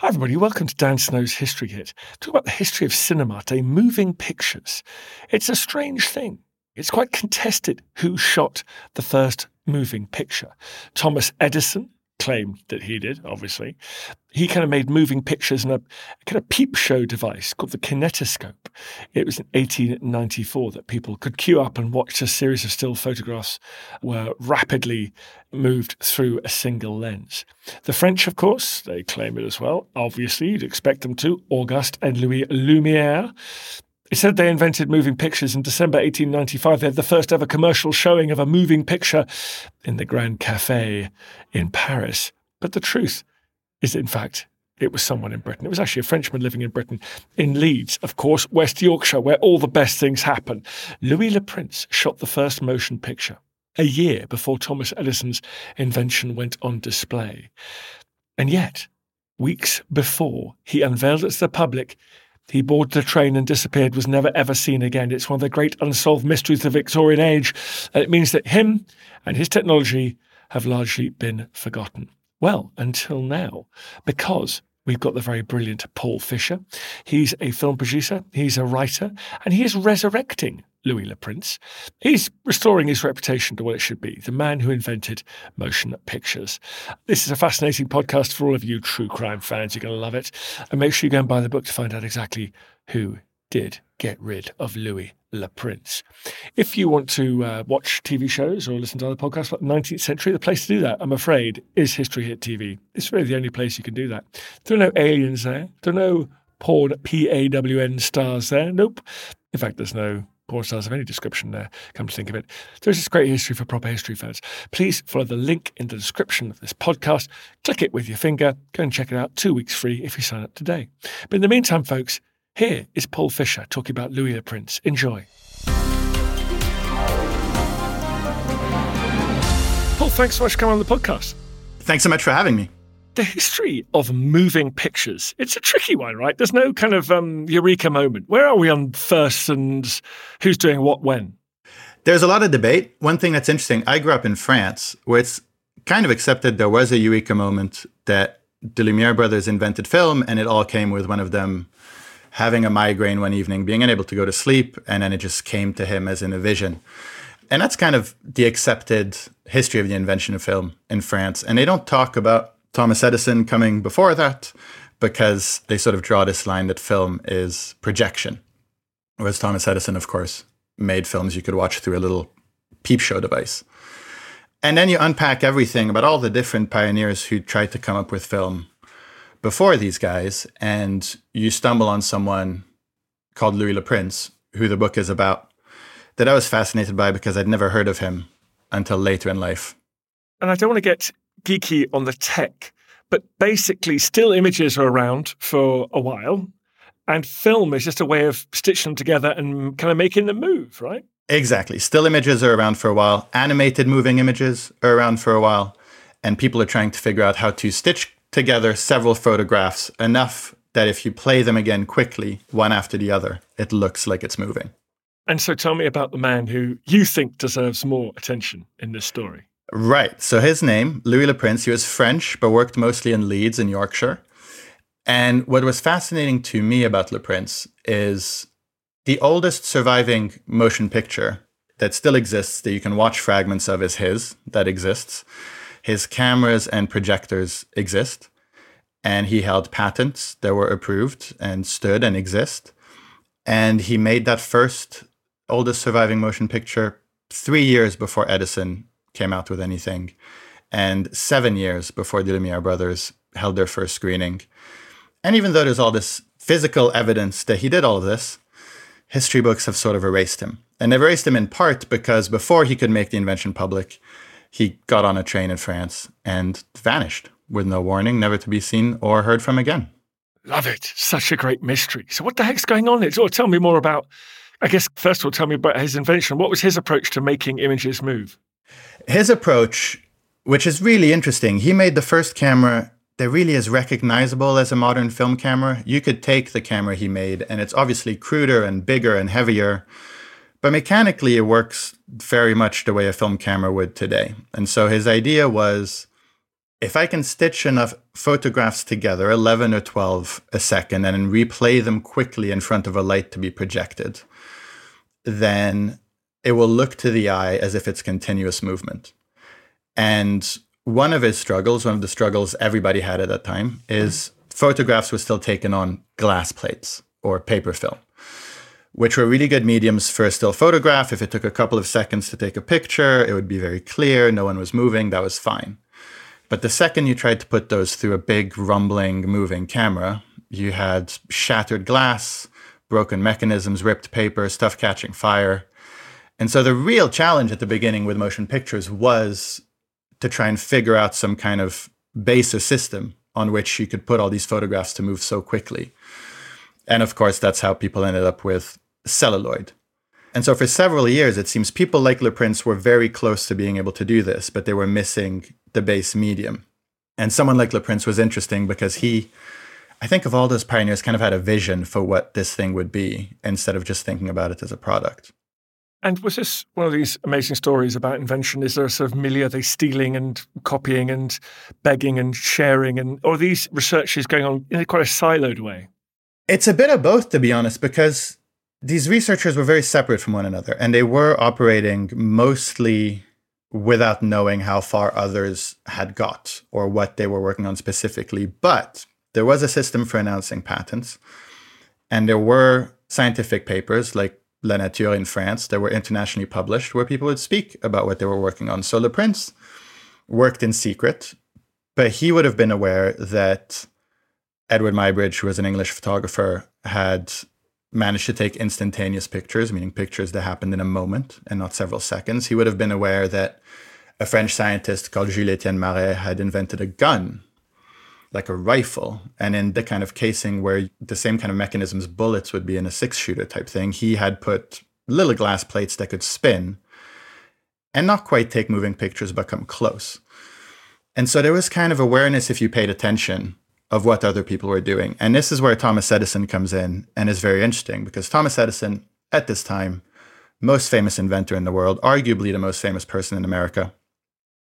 Hi, everybody. Welcome to Dan Snow's History Hit. Talk about the history of cinema, today, moving pictures. It's a strange thing. It's quite contested who shot the first moving picture. Thomas Edison claimed that he did, obviously. He kind of made moving pictures in a, a kind of peep show device called the kinetoscope. It was in 1894 that people could queue up and watch a series of still photographs were rapidly moved through a single lens. The French, of course, they claim it as well. Obviously, you'd expect them to. Auguste and Louis Lumiere. It said they invented moving pictures in December 1895. They had the first ever commercial showing of a moving picture in the Grand Café in Paris. But the truth is, in fact, it was someone in Britain. It was actually a Frenchman living in Britain, in Leeds, of course, West Yorkshire, where all the best things happen. Louis Le Prince shot the first motion picture a year before Thomas Edison's invention went on display. And yet, weeks before he unveiled it to the public, he boarded a train and disappeared, was never ever seen again. It's one of the great unsolved mysteries of the Victorian age. And it means that him and his technology have largely been forgotten. Well, until now, because we've got the very brilliant Paul Fisher. He's a film producer, he's a writer, and he is resurrecting Louis Le Prince. He's restoring his reputation to what it should be the man who invented motion pictures. This is a fascinating podcast for all of you true crime fans. You're going to love it. And make sure you go and buy the book to find out exactly who did get rid of Louis Le Prince. If you want to uh, watch TV shows or listen to other podcasts about the 19th century, the place to do that, I'm afraid, is History Hit TV. It's really the only place you can do that. There are no aliens there. There are no porn, P-A-W-N stars there. Nope. In fact, there's no porn stars of any description there, come to think of it. There's this great history for proper history fans. Please follow the link in the description of this podcast. Click it with your finger. Go and check it out. Two weeks free if you sign up today. But in the meantime, folks, here is Paul Fisher talking about Louis Le Prince. Enjoy. Paul, thanks so much for coming on the podcast. Thanks so much for having me. The history of moving pictures, it's a tricky one, right? There's no kind of um, eureka moment. Where are we on first and who's doing what when? There's a lot of debate. One thing that's interesting, I grew up in France where it's kind of accepted there was a eureka moment that the Lumiere brothers invented film and it all came with one of them having a migraine one evening, being unable to go to sleep, and then it just came to him as in a vision. And that's kind of the accepted history of the invention of film in France. And they don't talk about Thomas Edison coming before that because they sort of draw this line that film is projection. Whereas Thomas Edison, of course, made films you could watch through a little peep show device. And then you unpack everything about all the different pioneers who tried to come up with film before these guys, and you stumble on someone called Louis Le Prince, who the book is about, that I was fascinated by because I'd never heard of him until later in life. And I don't want to get geeky on the tech, but basically, still images are around for a while, and film is just a way of stitching them together and kind of making them move, right? Exactly. Still images are around for a while. Animated moving images are around for a while. And people are trying to figure out how to stitch together several photographs enough that if you play them again quickly, one after the other, it looks like it's moving. And so tell me about the man who you think deserves more attention in this story. Right. So his name, Louis Le Prince, he was French, but worked mostly in Leeds in Yorkshire. And what was fascinating to me about Le Prince is the oldest surviving motion picture that still exists, that you can watch fragments of, is his, that exists. His cameras and projectors exist. And he held patents that were approved and stood and exist. And he made that first oldest surviving motion picture three years before Edison came out with anything, and seven years before the Lumiere brothers held their first screening. And even though there's all this physical evidence that he did all of this, history books have sort of erased him. And they've erased him in part because before he could make the invention public, he got on a train in France and vanished with no warning, never to be seen or heard from again. Love it. Such a great mystery. So, what the heck's going on? It's, or tell me more about, I guess, first of all, tell me about his invention. What was his approach to making images move? His approach, which is really interesting, he made the first camera that really is recognizable as a modern film camera. You could take the camera he made, and it's obviously cruder and bigger and heavier, but mechanically it works very much the way a film camera would today. And so his idea was if I can stitch enough photographs together, 11 or 12 a second, and replay them quickly in front of a light to be projected, then it will look to the eye as if it's continuous movement. And one of his struggles, one of the struggles everybody had at that time, is photographs were still taken on glass plates or paper film, which were really good mediums for a still photograph. If it took a couple of seconds to take a picture, it would be very clear, no one was moving, that was fine. But the second you tried to put those through a big, rumbling, moving camera, you had shattered glass, broken mechanisms, ripped paper, stuff catching fire. And so the real challenge at the beginning with motion pictures was to try and figure out some kind of basis system on which you could put all these photographs to move so quickly. And of course, that's how people ended up with celluloid. And so for several years, it seems people like Le Prince were very close to being able to do this, but they were missing the base medium. And someone like Le Prince was interesting because he, I think of all those pioneers, kind of had a vision for what this thing would be instead of just thinking about it as a product. And was this one of these amazing stories about invention? Is there a sort of milieu, they stealing and copying and begging and sharing, and or these researches going on in quite a siloed way? It's a bit of both, to be honest, because these researchers were very separate from one another, and they were operating mostly without knowing how far others had got or what they were working on specifically. But there was a system for announcing patents, and there were scientific papers like La Nature in France that were internationally published where people would speak about what they were working on. So Le Prince worked in secret, but he would have been aware that Eadweard Muybridge, who was an English photographer, had managed to take instantaneous pictures, meaning pictures that happened in a moment and not several seconds. He would have been aware that a French scientist called Jules Etienne Marey had invented a gun, like a rifle, and in the kind of casing where the same kind of mechanisms bullets would be in a six shooter type thing, he had put little glass plates that could spin and not quite take moving pictures, but come close. And so there was kind of awareness if you paid attention of what other people were doing. And this is where Thomas Edison comes in and is very interesting because Thomas Edison, at this time, most famous inventor in the world, arguably the most famous person in America,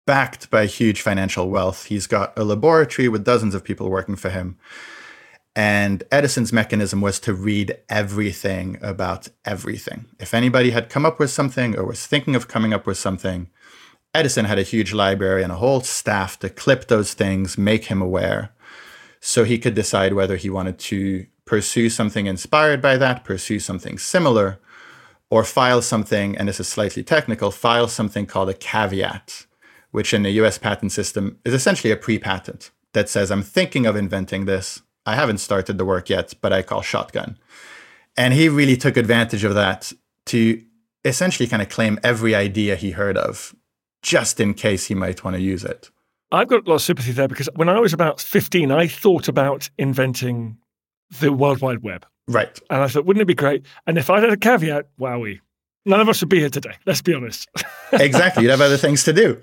backed by huge financial wealth. He's got a laboratory with dozens of people working for him. And Edison's mechanism was to read everything about everything. If anybody had come up with something or was thinking of coming up with something, Edison had a huge library and a whole staff to clip those things, make him aware so he could decide whether he wanted to pursue something inspired by that, pursue something similar, or file something, and this is slightly technical, file something called a caveat, which in the US patent system is essentially a pre patent that says, I'm thinking of inventing this. I haven't started the work yet, but I call shotgun. And he really took advantage of that to essentially kind of claim every idea he heard of, just in case he might want to use it. I've got a lot of sympathy there because when I was about 15, I thought about inventing the World Wide Web. Right. And I thought, wouldn't it be great? And if I had a caveat, wowie, none of us would be here today. Let's be honest. exactly. You'd have other things to do.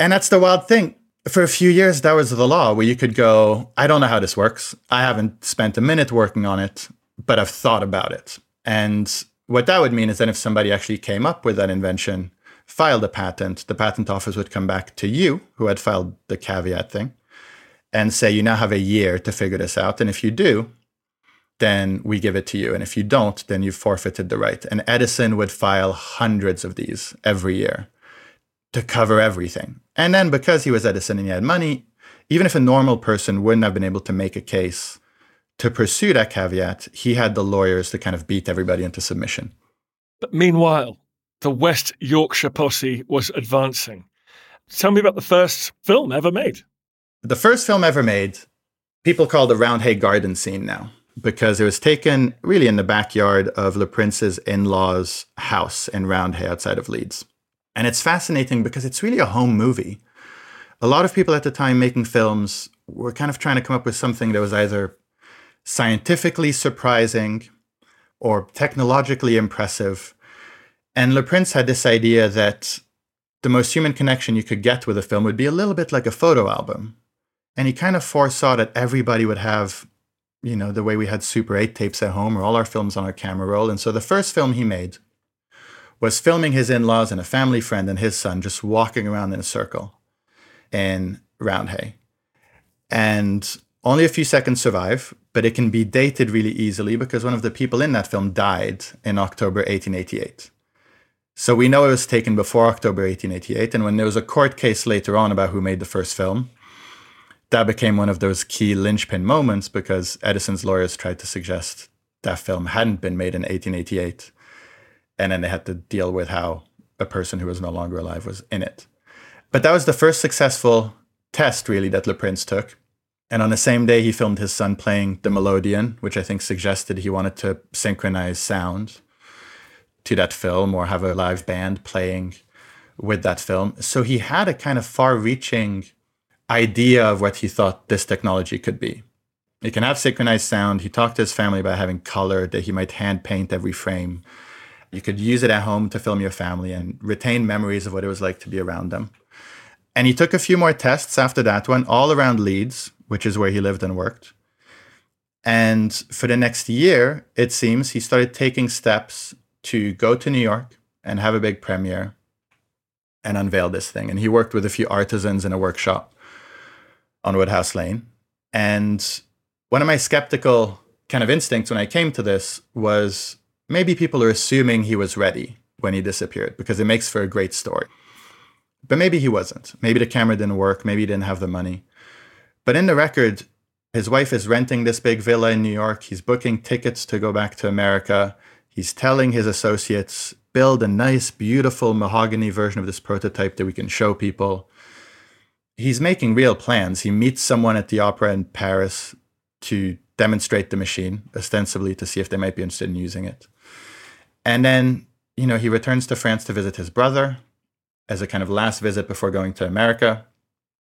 And that's the wild thing. for a few years, that was the law where you could go, I don't know how this works. I haven't spent a minute working on it, but I've thought about it. And what that would mean is that if somebody actually came up with that invention, filed a patent, the patent office would come back to you, who had filed the caveat thing, and say, you now have a year to figure this out. And if you do, then we give it to you. And if you don't, then you've forfeited the right. And Edison would file hundreds of these every year to cover everything. And then because he was Edison and he had money, even if a normal person wouldn't have been able to make a case to pursue that caveat, he had the lawyers to kind of beat everybody into submission. But meanwhile, the West Yorkshire posse was advancing. Tell me about the first film ever made. The first film ever made, people call the Roundhay Garden scene now because it was taken really in the backyard of Le Prince's in law's house in Roundhay outside of Leeds. And it's fascinating because it's really a home movie. A lot of people at the time making films were kind of trying to come up with something that was either scientifically surprising or technologically impressive. And Le Prince had this idea that the most human connection you could get with a film would be a little bit like a photo album. And he kind of foresaw that everybody would have, you know, the way we had Super 8 tapes at home or all our films on our camera roll. And so the first film he made was filming his in laws and a family friend and his son just walking around in a circle in Roundhay. And only a few seconds survive, but it can be dated really easily because one of the people in that film died in October 1888. So we know it was taken before October 1888. And when there was a court case later on about who made the first film, that became one of those key linchpin moments because Edison's lawyers tried to suggest that film hadn't been made in 1888 and then they had to deal with how a person who was no longer alive was in it. But that was the first successful test, really, that Le Prince took. And on the same day, he filmed his son playing the melodeon, which I think suggested he wanted to synchronize sound to that film or have a live band playing with that film. So he had a kind of far reaching idea of what he thought this technology could be. He can have synchronized sound. He talked to his family about having color, that he might hand paint every frame. You could use it at home to film your family and retain memories of what it was like to be around them. And he took a few more tests after that one, all around Leeds, which is where he lived and worked. And for the next year, it seems he started taking steps to go to New York and have a big premiere and unveil this thing. And he worked with a few artisans in a workshop on Woodhouse Lane. And one of my skeptical kind of instincts when I came to this was maybe people are assuming he was ready when he disappeared because it makes for a great story. But maybe he wasn't. Maybe the camera didn't work. Maybe he didn't have the money. But in the record, his wife is renting this big villa in New York. He's booking tickets to go back to America. He's telling his associates, build a nice, beautiful mahogany version of this prototype that we can show people. He's making real plans. He meets someone at the opera in Paris to demonstrate the machine, ostensibly to see if they might be interested in using it. And then, you know, he returns to France to visit his brother as a kind of last visit before going to America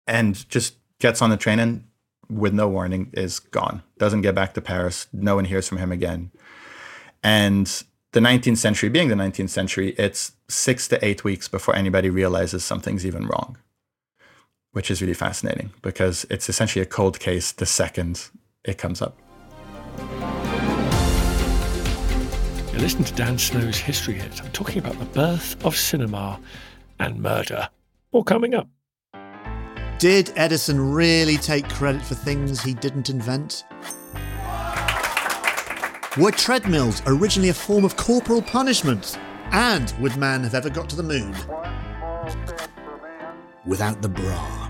and just gets on the train and with no warning is gone. Doesn't get back to Paris. No one hears from him again. And the 19th century being the 19th century, it's six to eight weeks before anybody realizes something's even wrong, which is really fascinating because it's essentially a cold case the second it comes up. Listen to Dan Snow's History Hit. I'm talking about the birth of cinema and murder. All coming up. Did Edison really take credit for things he didn't invent? Were treadmills originally a form of corporal punishment? And would man have ever got to the moon without the bra?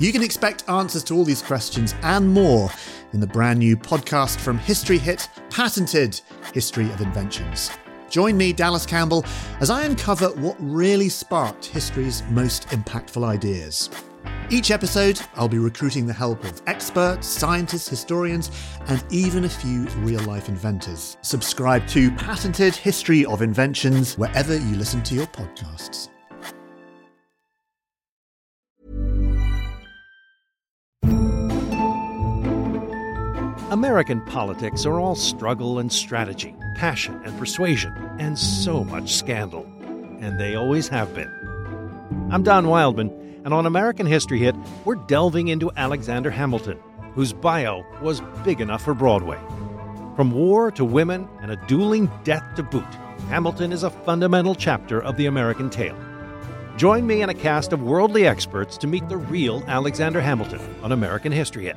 You can expect answers to all these questions and more in the brand new podcast from History Hit, patented History of Inventions. Join me, Dallas Campbell, as I uncover what really sparked history's most impactful ideas. Each episode, I'll be recruiting the help of experts, scientists, historians, and even a few real life inventors. Subscribe to Patented History of Inventions wherever you listen to your podcasts. American politics are all struggle and strategy, passion and persuasion, and so much scandal. and they always have been. I'm Don Wildman, and on American History Hit, we're delving into Alexander Hamilton, whose bio was big enough for Broadway. From war to women and a dueling death to boot, Hamilton is a fundamental chapter of the American tale. Join me and a cast of worldly experts to meet the real Alexander Hamilton on American History Hit,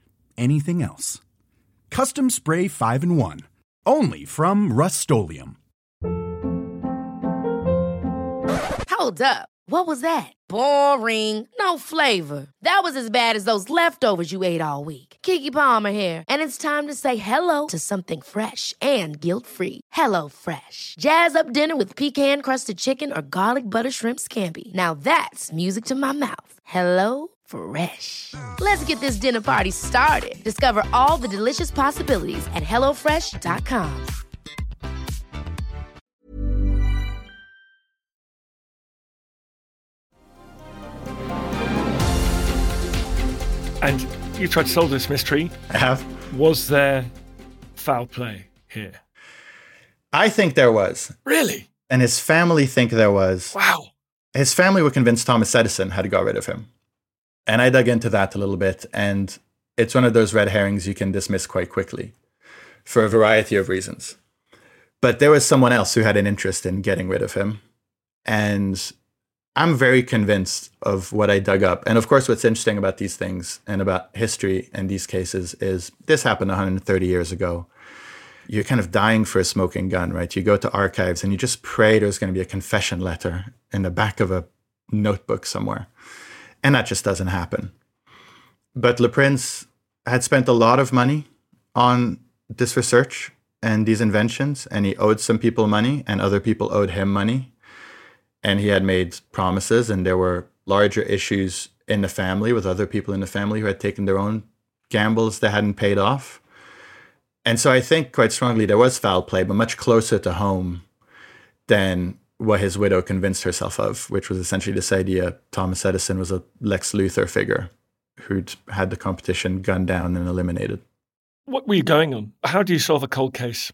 anything else. Custom Spray 5 and 1. Only from Rust Hold up. What was that? Boring. No flavor. That was as bad as those leftovers you ate all week. Keke Palmer here, and it's time to say hello to something fresh and guilt-free. Hello Fresh. Jazz up dinner with pecan-crusted chicken or garlic butter shrimp scampi. Now that's music to my mouth. Hello Fresh. Let's get this dinner party started. Discover all the delicious possibilities at hellofresh.com. And you tried to solve this mystery. I have. Was there foul play here? I think there was. Really? And his family think there was. Wow. His family were convinced Thomas Edison had got rid of him. And I dug into that a little bit. And it's one of those red herrings you can dismiss quite quickly for a variety of reasons. But there was someone else who had an interest in getting rid of him. And I'm very convinced of what I dug up. And of course, what's interesting about these things and about history in these cases is this happened 130 years ago. You're kind of dying for a smoking gun, right? You go to archives and you just pray there's going to be a confession letter in the back of a notebook somewhere. And that just doesn't happen. But Le Prince had spent a lot of money on this research and these inventions, and he owed some people money, and other people owed him money and he had made promises and there were larger issues in the family with other people in the family who had taken their own gambles that hadn't paid off and so i think quite strongly there was foul play but much closer to home than what his widow convinced herself of which was essentially this idea thomas edison was a lex luthor figure who'd had the competition gunned down and eliminated what were you going on how do you solve a cold case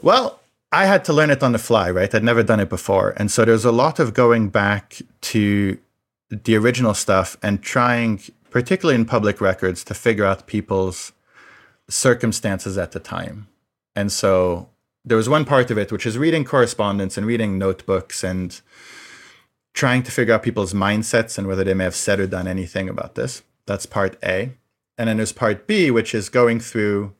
well I had to learn it on the fly, right? I'd never done it before. And so there's a lot of going back to the original stuff and trying, particularly in public records, to figure out people's circumstances at the time. And so there was one part of it, which is reading correspondence and reading notebooks and trying to figure out people's mindsets and whether they may have said or done anything about this. That's part A. And then there's part B, which is going through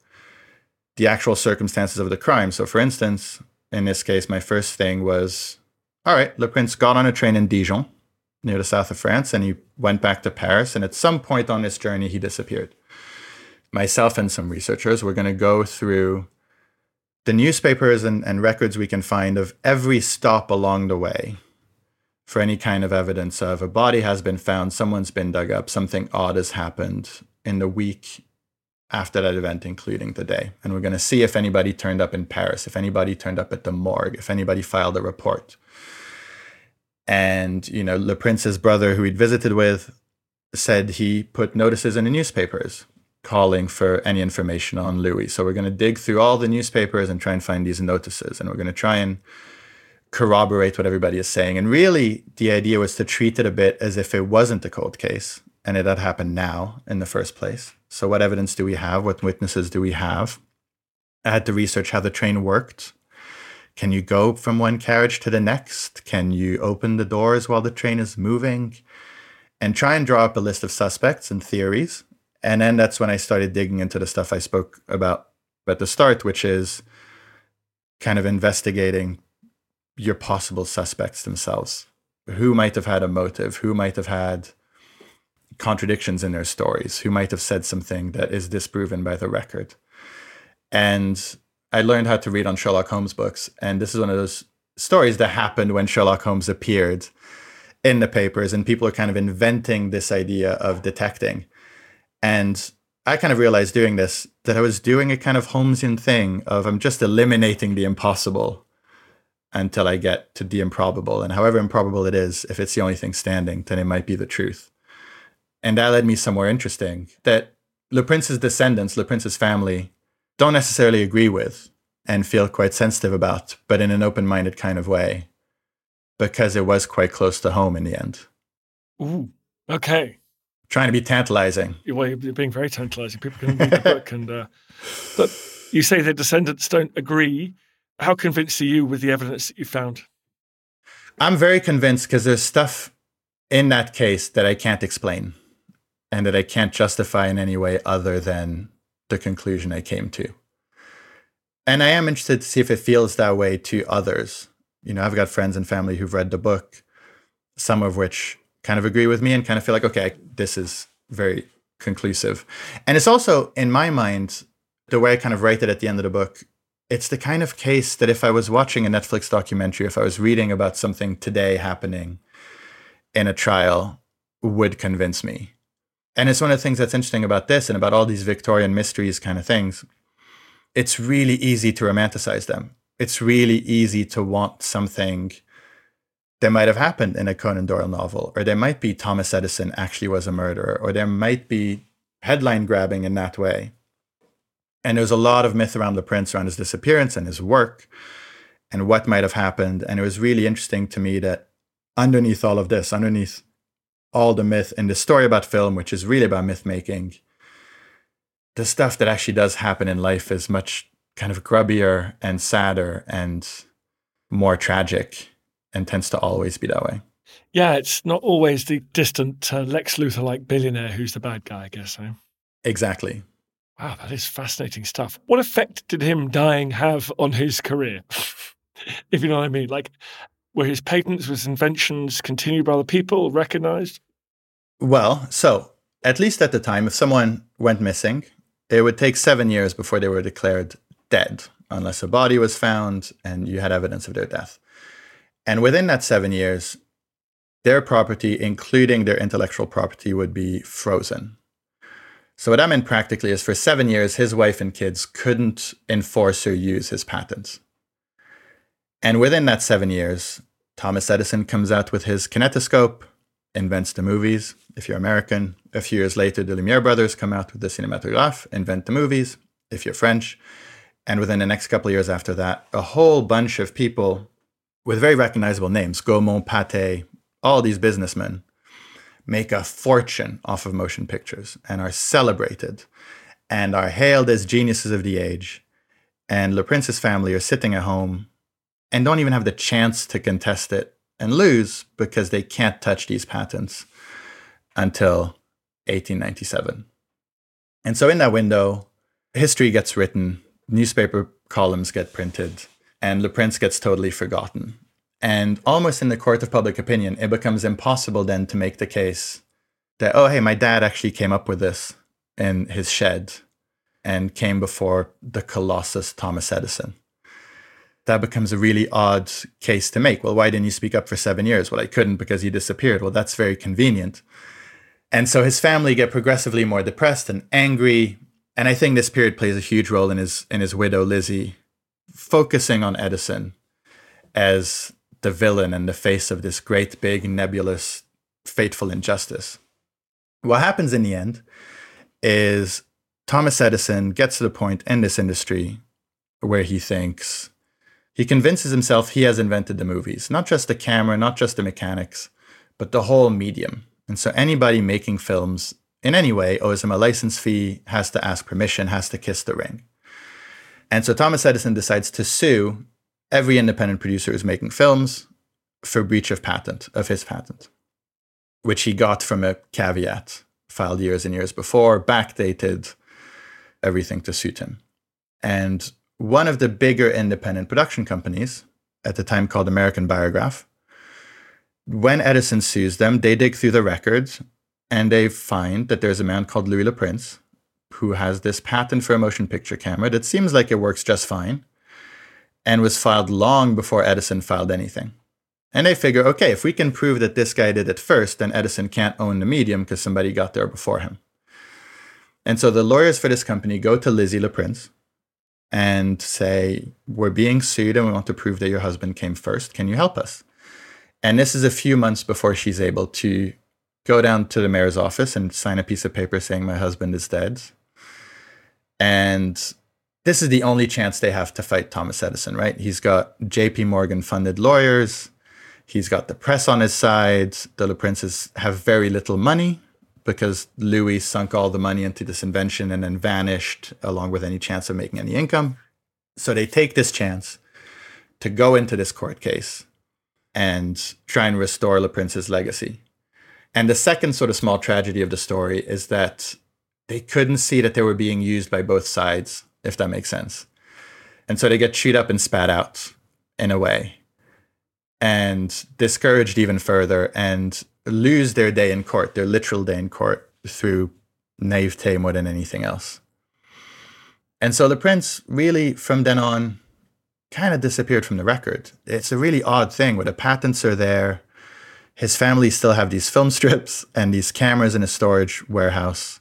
the actual circumstances of the crime. So, for instance, in this case, my first thing was all right, Le Prince got on a train in Dijon, near the south of France, and he went back to Paris. And at some point on this journey, he disappeared. Myself and some researchers were going to go through the newspapers and, and records we can find of every stop along the way for any kind of evidence of a body has been found, someone's been dug up, something odd has happened in the week after that event, including today. And we're going to see if anybody turned up in Paris, if anybody turned up at the morgue, if anybody filed a report. And, you know, Le Prince's brother, who he'd visited with, said he put notices in the newspapers calling for any information on Louis. So we're going to dig through all the newspapers and try and find these notices. And we're going to try and corroborate what everybody is saying. And really, the idea was to treat it a bit as if it wasn't a cold case and it had happened now in the first place. So, what evidence do we have? What witnesses do we have? I had to research how the train worked. Can you go from one carriage to the next? Can you open the doors while the train is moving? And try and draw up a list of suspects and theories. And then that's when I started digging into the stuff I spoke about at the start, which is kind of investigating your possible suspects themselves. Who might have had a motive? Who might have had contradictions in their stories, who might have said something that is disproven by the record. And I learned how to read on Sherlock Holmes books. And this is one of those stories that happened when Sherlock Holmes appeared in the papers, and people are kind of inventing this idea of detecting. And I kind of realized doing this that I was doing a kind of Holmesian thing of I'm just eliminating the impossible until I get to the improbable. And however improbable it is, if it's the only thing standing, then it might be the truth. And that led me somewhere interesting that Le Prince's descendants, Le Prince's family, don't necessarily agree with and feel quite sensitive about, but in an open minded kind of way, because it was quite close to home in the end. Ooh, okay. Trying to be tantalizing. Well, you're being very tantalizing. People can read the book. and uh, But you say the descendants don't agree. How convinced are you with the evidence that you found? I'm very convinced because there's stuff in that case that I can't explain and that I can't justify in any way other than the conclusion I came to. And I am interested to see if it feels that way to others. You know, I've got friends and family who've read the book, some of which kind of agree with me and kind of feel like, okay, this is very conclusive. And it's also, in my mind, the way I kind of write it at the end of the book, it's the kind of case that if I was watching a Netflix documentary, if I was reading about something today happening in a trial, would convince me. And it's one of the things that's interesting about this and about all these Victorian mysteries kind of things. It's really easy to romanticize them. It's really easy to want something that might have happened in a Conan Doyle novel, or there might be Thomas Edison actually was a murderer, or there might be headline grabbing in that way. And there's a lot of myth around Le Prince, around his disappearance and his work and what might have happened. And it was really interesting to me that underneath all of this, underneath all the myth in the story about film, which is really about myth making, the stuff that actually does happen in life is much kind of grubbier and sadder and more tragic and tends to always be that way. Yeah, it's not always the distant uh, Lex Luthor like billionaire who's the bad guy, I guess. So. Exactly. Wow, that is fascinating stuff. What effect did him dying have on his career? if you know what I mean. Like, were his patents, his inventions continued by other people, recognized? Well, so at least at the time, if someone went missing, it would take seven years before they were declared dead, unless a body was found and you had evidence of their death. And within that seven years, their property, including their intellectual property, would be frozen. So, what that meant practically is for seven years, his wife and kids couldn't enforce or use his patents. And within that seven years, Thomas Edison comes out with his kinetoscope, invents the movies. If you're American, a few years later, the Lumiere brothers come out with the cinematograph, invent the movies. If you're French, and within the next couple of years after that, a whole bunch of people with very recognizable names, Gaumont, Pathé, all these businessmen, make a fortune off of motion pictures and are celebrated and are hailed as geniuses of the age. And Le Prince's family are sitting at home and don't even have the chance to contest it and lose because they can't touch these patents until 1897. And so, in that window, history gets written, newspaper columns get printed, and Le Prince gets totally forgotten. And almost in the court of public opinion, it becomes impossible then to make the case that, oh, hey, my dad actually came up with this in his shed and came before the colossus Thomas Edison that becomes a really odd case to make. Well, why didn't you speak up for seven years? Well, I couldn't because he disappeared. Well, that's very convenient. And so his family get progressively more depressed and angry. And I think this period plays a huge role in his in his widow Lizzie focusing on Edison as the villain and the face of this great big nebulous fateful injustice. What happens in the end is Thomas Edison gets to the point in this industry where he thinks he convinces himself he has invented the movies, not just the camera, not just the mechanics, but the whole medium. And so anybody making films in any way owes him a license fee, has to ask permission, has to kiss the ring. And so Thomas Edison decides to sue every independent producer who's making films for breach of patent, of his patent, which he got from a caveat filed years and years before, backdated everything to suit him. And one of the bigger independent production companies at the time called American Biograph. When Edison sues them, they dig through the records and they find that there's a man called Louis Le Prince who has this patent for a motion picture camera that seems like it works just fine and was filed long before Edison filed anything. And they figure, okay, if we can prove that this guy did it first, then Edison can't own the medium because somebody got there before him. And so the lawyers for this company go to Lizzie Le Prince and say, We're being sued and we want to prove that your husband came first. Can you help us? And this is a few months before she's able to go down to the mayor's office and sign a piece of paper saying, My husband is dead. And this is the only chance they have to fight Thomas Edison, right? He's got JP Morgan funded lawyers. He's got the press on his side. The Le Princes have very little money because Louis sunk all the money into this invention and then vanished along with any chance of making any income. So they take this chance to go into this court case and try and restore Le Prince's legacy. And the second sort of small tragedy of the story is that they couldn't see that they were being used by both sides, if that makes sense. And so they get chewed up and spat out in a way and discouraged even further and lose their day in court, their literal day in court, through naivete more than anything else. And so Le Prince really, from then on, kind of disappeared from the record. It's a really odd thing where the patents are there. His family still have these film strips and these cameras in a storage warehouse.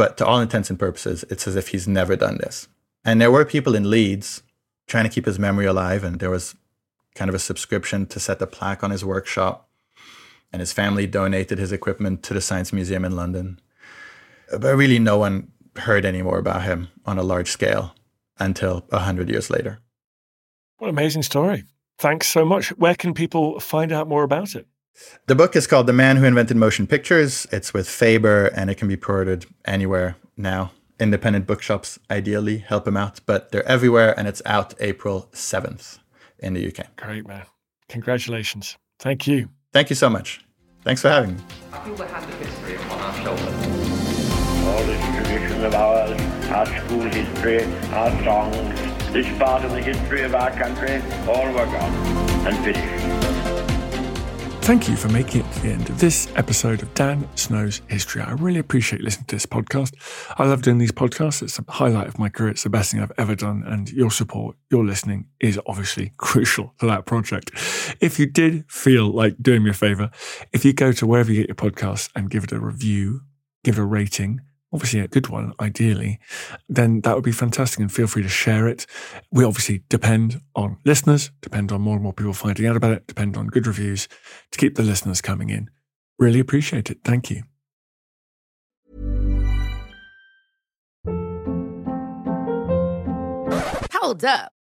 But to all intents and purposes, it's as if he's never done this. And there were people in Leeds trying to keep his memory alive, and there was kind of a subscription to set the plaque on his workshop. And his family donated his equipment to the Science Museum in London. But really, no one heard any more about him on a large scale until 100 years later. What an amazing story. Thanks so much. Where can people find out more about it? The book is called The Man Who Invented Motion Pictures. It's with Faber and it can be pre ordered anywhere now. Independent bookshops ideally help them out, but they're everywhere and it's out April 7th in the UK. Great, man. Congratulations. Thank you. Thank you so much. Thanks for having me. I feel the hand of history upon our shoulders. All this tradition of ours, our school history, our songs, this part of the history of our country, all were gone and finished. Thank you for making it to the end of this episode of Dan Snow's History. I really appreciate listening to this podcast. I love doing these podcasts. It's a highlight of my career. It's the best thing I've ever done. And your support, your listening is obviously crucial to that project. If you did feel like doing me a favor, if you go to wherever you get your podcasts and give it a review, give it a rating, obviously a good one, ideally, then that would be fantastic. And feel free to share it. We obviously depend on listeners, depend on more and more people finding out about it, depend on good reviews to keep the listeners coming in. Really appreciate it. Thank you. Hold up.